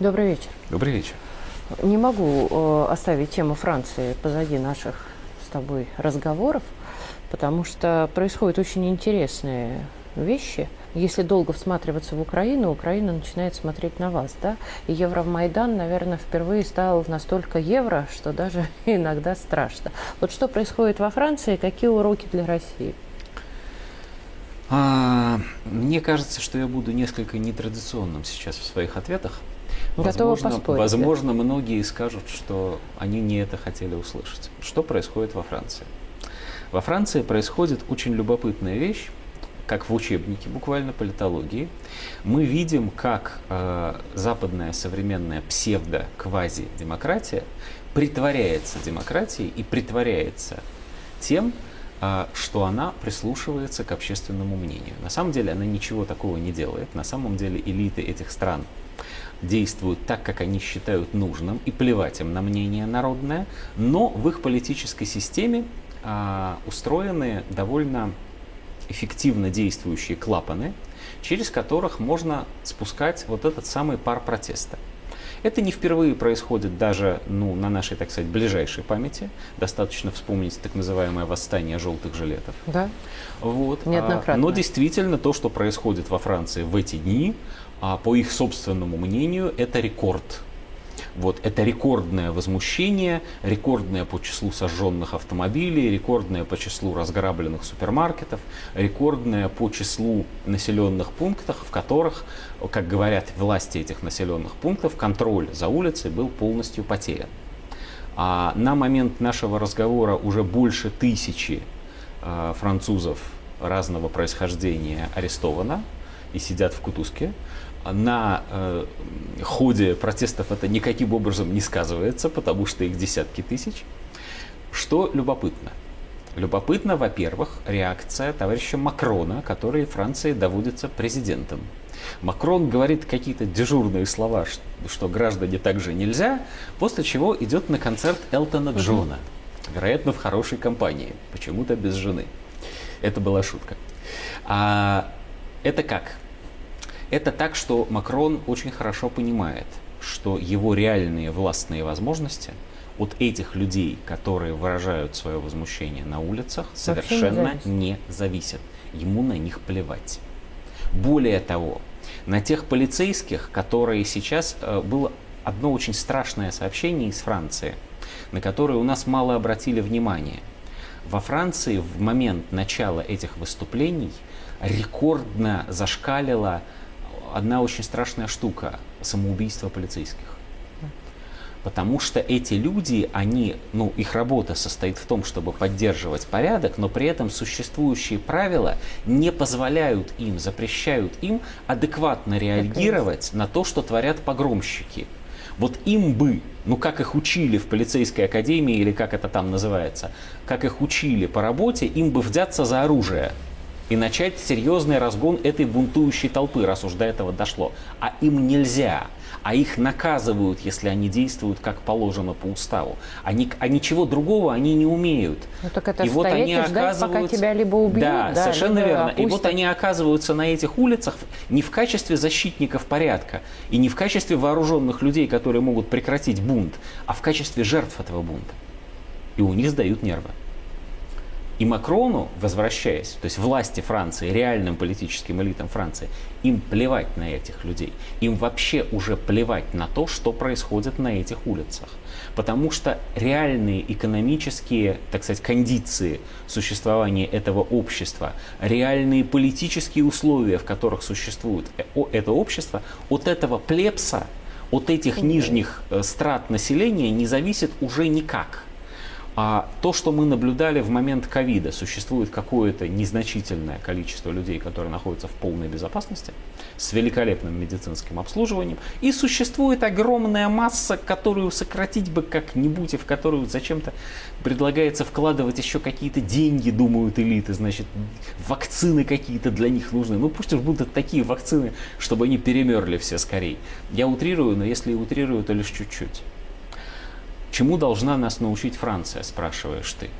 Добрый вечер. Добрый вечер. Не могу э, оставить тему Франции позади наших с тобой разговоров, потому что происходят очень интересные вещи. Если долго всматриваться в Украину, Украина начинает смотреть на вас, да? И Евромайдан, наверное, впервые стал настолько евро, что даже иногда страшно. Вот что происходит во Франции, какие уроки для России? А, мне кажется, что я буду несколько нетрадиционным сейчас в своих ответах. Готова возможно, поспорить. возможно, многие скажут, что они не это хотели услышать. Что происходит во Франции? Во Франции происходит очень любопытная вещь, как в учебнике буквально политологии. Мы видим, как э, западная современная псевдо-квази-демократия притворяется демократией и притворяется тем, э, что она прислушивается к общественному мнению. На самом деле она ничего такого не делает. На самом деле элиты этих стран действуют так, как они считают нужным, и плевать им на мнение народное, но в их политической системе а, устроены довольно эффективно действующие клапаны, через которых можно спускать вот этот самый пар протеста. Это не впервые происходит даже ну, на нашей, так сказать, ближайшей памяти. Достаточно вспомнить так называемое восстание желтых жилетов. Да. Вот. Неоднократно. А, Но действительно то, что происходит во Франции в эти дни, а, по их собственному мнению, это рекорд. Вот, это рекордное возмущение, рекордное по числу сожженных автомобилей, рекордное по числу разграбленных супермаркетов, рекордное по числу населенных пунктов, в которых, как говорят власти этих населенных пунктов, контроль за улицей был полностью потерян. А на момент нашего разговора уже больше тысячи э, французов разного происхождения арестовано и сидят в кутузке на э, ходе протестов это никаким образом не сказывается, потому что их десятки тысяч. Что любопытно? Любопытно, во-первых, реакция товарища Макрона, который Франции доводится президентом. Макрон говорит какие-то дежурные слова, что, что граждане так же нельзя, после чего идет на концерт Элтона Джона. Вероятно, в хорошей компании, почему-то без жены. Это была шутка. А, это как? Это так, что Макрон очень хорошо понимает, что его реальные властные возможности от этих людей, которые выражают свое возмущение на улицах, совершенно не, зависят. Ему на них плевать. Более того, на тех полицейских, которые сейчас... Э, было одно очень страшное сообщение из Франции, на которое у нас мало обратили внимание. Во Франции в момент начала этих выступлений рекордно зашкалило одна очень страшная штука – самоубийство полицейских. Потому что эти люди, они, ну, их работа состоит в том, чтобы поддерживать порядок, но при этом существующие правила не позволяют им, запрещают им адекватно реагировать на то, что творят погромщики. Вот им бы, ну как их учили в полицейской академии или как это там называется, как их учили по работе, им бы взяться за оружие и начать серьезный разгон этой бунтующей толпы, раз уж до этого дошло. А им нельзя. А их наказывают, если они действуют как положено по уставу. Они, а ничего другого они не умеют. Ну так это и вот они ждать, оказываются... пока тебя либо убьют, да, да совершенно верно. Опустят. И вот они оказываются на этих улицах не в качестве защитников порядка и не в качестве вооруженных людей, которые могут прекратить бунт, а в качестве жертв этого бунта. И у них сдают нервы. И Макрону, возвращаясь, то есть власти Франции, реальным политическим элитам Франции, им плевать на этих людей. Им вообще уже плевать на то, что происходит на этих улицах. Потому что реальные экономические, так сказать, кондиции существования этого общества, реальные политические условия, в которых существует э, это общество, от этого плебса, от этих нижних э, страт населения не зависит уже никак. А то, что мы наблюдали в момент ковида, существует какое-то незначительное количество людей, которые находятся в полной безопасности, с великолепным медицинским обслуживанием, и существует огромная масса, которую сократить бы как-нибудь, и в которую зачем-то предлагается вкладывать еще какие-то деньги, думают элиты, значит, вакцины какие-то для них нужны. Ну пусть уж будут такие вакцины, чтобы они перемерли все скорее. Я утрирую, но если и утрирую, то лишь чуть-чуть. Чему должна нас научить Франция, спрашиваешь ты?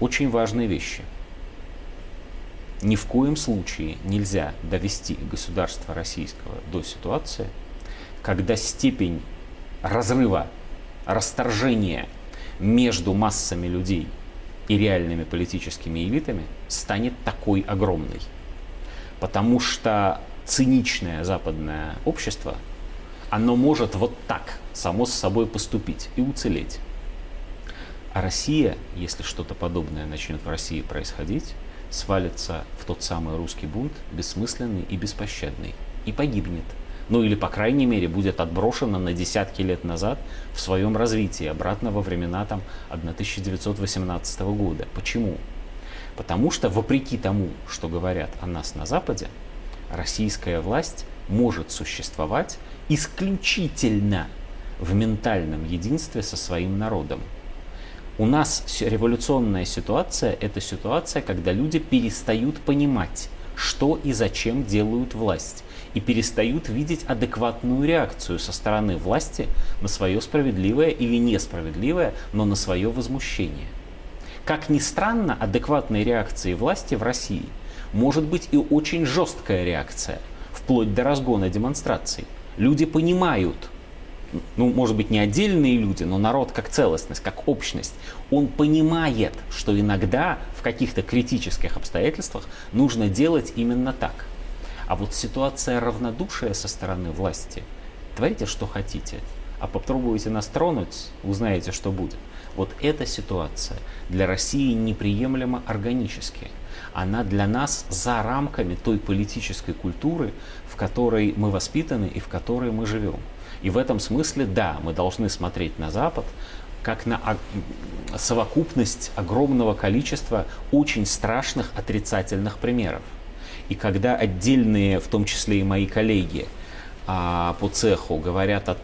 Очень важные вещи. Ни в коем случае нельзя довести государство российского до ситуации, когда степень разрыва, расторжения между массами людей и реальными политическими элитами станет такой огромной. Потому что циничное западное общество, оно может вот так само с собой поступить и уцелеть. А Россия, если что-то подобное начнет в России происходить, свалится в тот самый русский бунт, бессмысленный и беспощадный, и погибнет. Ну или, по крайней мере, будет отброшена на десятки лет назад в своем развитии, обратно во времена там 1918 года. Почему? Потому что, вопреки тому, что говорят о нас на Западе, российская власть может существовать исключительно в ментальном единстве со своим народом. У нас революционная ситуация – это ситуация, когда люди перестают понимать, что и зачем делают власть, и перестают видеть адекватную реакцию со стороны власти на свое справедливое или несправедливое, но на свое возмущение. Как ни странно, адекватной реакцией власти в России может быть и очень жесткая реакция, вплоть до разгона демонстраций. Люди понимают, ну, может быть, не отдельные люди, но народ как целостность, как общность, он понимает, что иногда в каких-то критических обстоятельствах нужно делать именно так. А вот ситуация равнодушия со стороны власти, творите, что хотите, а попробуйте нас тронуть, узнаете, что будет. Вот эта ситуация для России неприемлема органически. Она для нас за рамками той политической культуры, в которой мы воспитаны и в которой мы живем. И в этом смысле, да, мы должны смотреть на Запад как на совокупность огромного количества очень страшных отрицательных примеров. И когда отдельные, в том числе и мои коллеги, а, по цеху говорят от,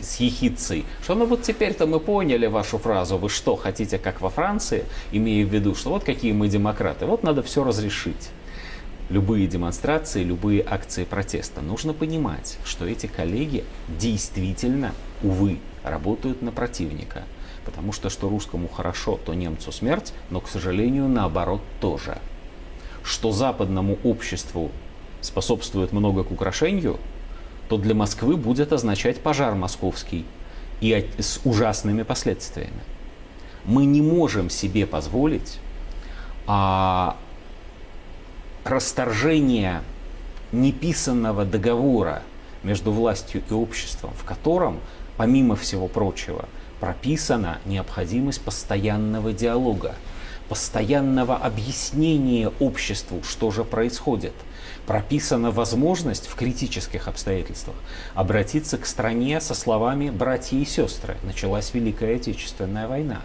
с ехицей, что ну вот теперь-то мы поняли вашу фразу, вы что, хотите как во Франции, имея в виду, что вот какие мы демократы, вот надо все разрешить любые демонстрации, любые акции протеста. Нужно понимать, что эти коллеги действительно, увы, работают на противника. Потому что что русскому хорошо, то немцу смерть, но, к сожалению, наоборот тоже. Что западному обществу способствует много к украшению, то для Москвы будет означать пожар московский и с ужасными последствиями. Мы не можем себе позволить а, расторжение неписанного договора между властью и обществом, в котором, помимо всего прочего, прописана необходимость постоянного диалога, постоянного объяснения обществу, что же происходит. Прописана возможность в критических обстоятельствах обратиться к стране со словами «братья и сестры». Началась Великая Отечественная война.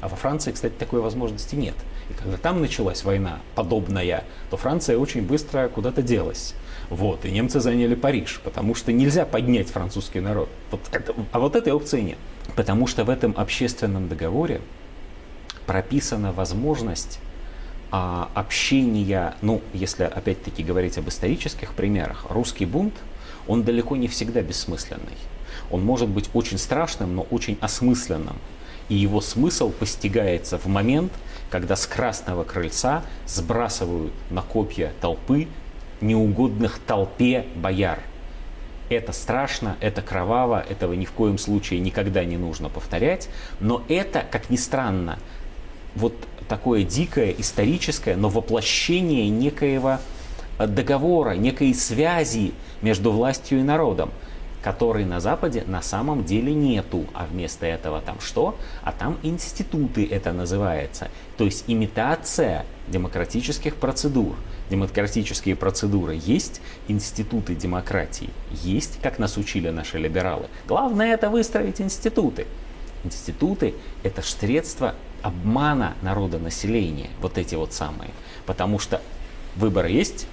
А во Франции, кстати, такой возможности нет. И когда там началась война подобная, то Франция очень быстро куда-то делась. Вот, и немцы заняли Париж, потому что нельзя поднять французский народ. Вот это, а вот этой опции нет. Потому что в этом общественном договоре прописана возможность а, общения, ну, если опять-таки говорить об исторических примерах, русский бунт, он далеко не всегда бессмысленный. Он может быть очень страшным, но очень осмысленным и его смысл постигается в момент, когда с красного крыльца сбрасывают на копья толпы неугодных толпе бояр. Это страшно, это кроваво, этого ни в коем случае никогда не нужно повторять, но это, как ни странно, вот такое дикое, историческое, но воплощение некоего договора, некой связи между властью и народом которой на Западе на самом деле нету. А вместо этого там что? А там институты это называется. То есть имитация демократических процедур. Демократические процедуры есть, институты демократии есть, как нас учили наши либералы. Главное это выстроить институты. Институты – это средство обмана народа населения, вот эти вот самые. Потому что выборы есть,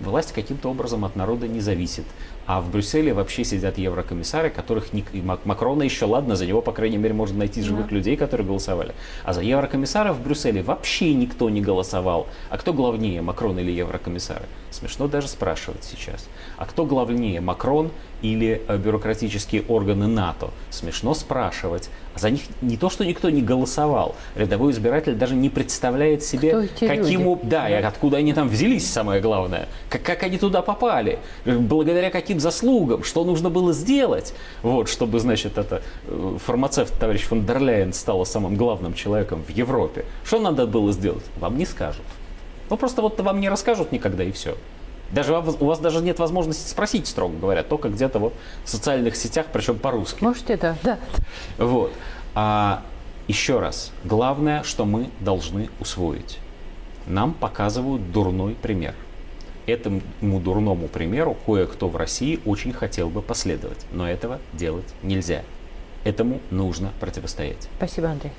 власть каким-то образом от народа не зависит. А в Брюсселе вообще сидят еврокомиссары, которых не, Макрона еще ладно, за него, по крайней мере, можно найти живых да. людей, которые голосовали. А за еврокомиссаров в Брюсселе вообще никто не голосовал. А кто главнее, Макрон или еврокомиссары? Смешно даже спрашивать сейчас. А кто главнее, Макрон или э, бюрократические органы НАТО? Смешно спрашивать. А за них не то, что никто не голосовал. Рядовой избиратель даже не представляет себе, каким... Да, и откуда они там взялись, самое главное. Как, как они туда попали. Благодаря каким этим заслугам, что нужно было сделать, вот, чтобы, значит, это э, фармацевт товарищ фон дер Ляйен стала самым главным человеком в Европе, что надо было сделать, вам не скажут. Ну, просто вот вам не расскажут никогда и все. Даже у вас даже нет возможности спросить, строго говоря, только где-то вот в социальных сетях, причем по-русски. Можете, да, да. Вот. А еще раз, главное, что мы должны усвоить. Нам показывают дурной пример. Этому дурному примеру кое-кто в России очень хотел бы последовать, но этого делать нельзя. Этому нужно противостоять. Спасибо, Андрей.